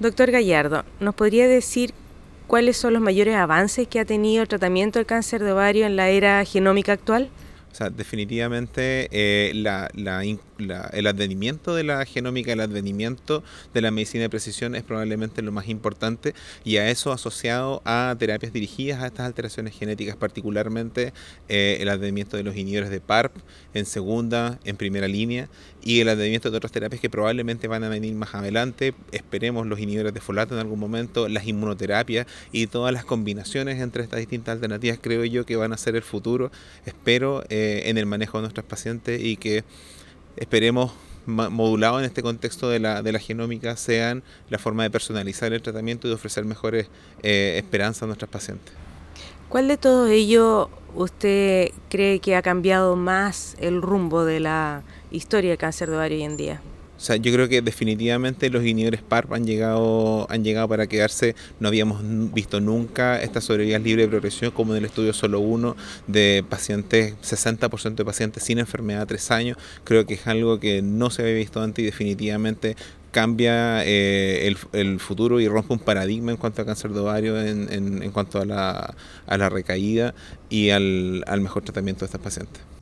Doctor Gallardo, ¿nos podría decir cuáles son los mayores avances que ha tenido el tratamiento del cáncer de ovario en la era genómica actual? O sea, definitivamente eh, el advenimiento de la genómica, el advenimiento de la medicina de precisión es probablemente lo más importante y a eso asociado a terapias dirigidas a estas alteraciones genéticas, particularmente eh, el advenimiento de los inhibidores de PARP en segunda, en primera línea y el advenimiento de otras terapias que probablemente van a venir más adelante. Esperemos los inhibidores de folato en algún momento, las inmunoterapias y todas las combinaciones entre estas distintas alternativas creo yo que van a ser el futuro. Espero. Eh, en el manejo de nuestros pacientes y que esperemos modulado en este contexto de la, de la genómica sean la forma de personalizar el tratamiento y de ofrecer mejores eh, esperanzas a nuestros pacientes. ¿Cuál de todo ello usted cree que ha cambiado más el rumbo de la historia del cáncer de ovario hoy en día? O sea, yo creo que definitivamente los inhibidores PARP han llegado, han llegado para quedarse. No habíamos visto nunca estas sobrevidas libres de progresión como en el estudio solo uno de pacientes, 60% de pacientes sin enfermedad a tres años. Creo que es algo que no se había visto antes y definitivamente cambia eh, el, futuro y rompe un paradigma en cuanto a cáncer de ovario, en, en, cuanto a la, a la recaída y al, al mejor tratamiento de estas pacientes.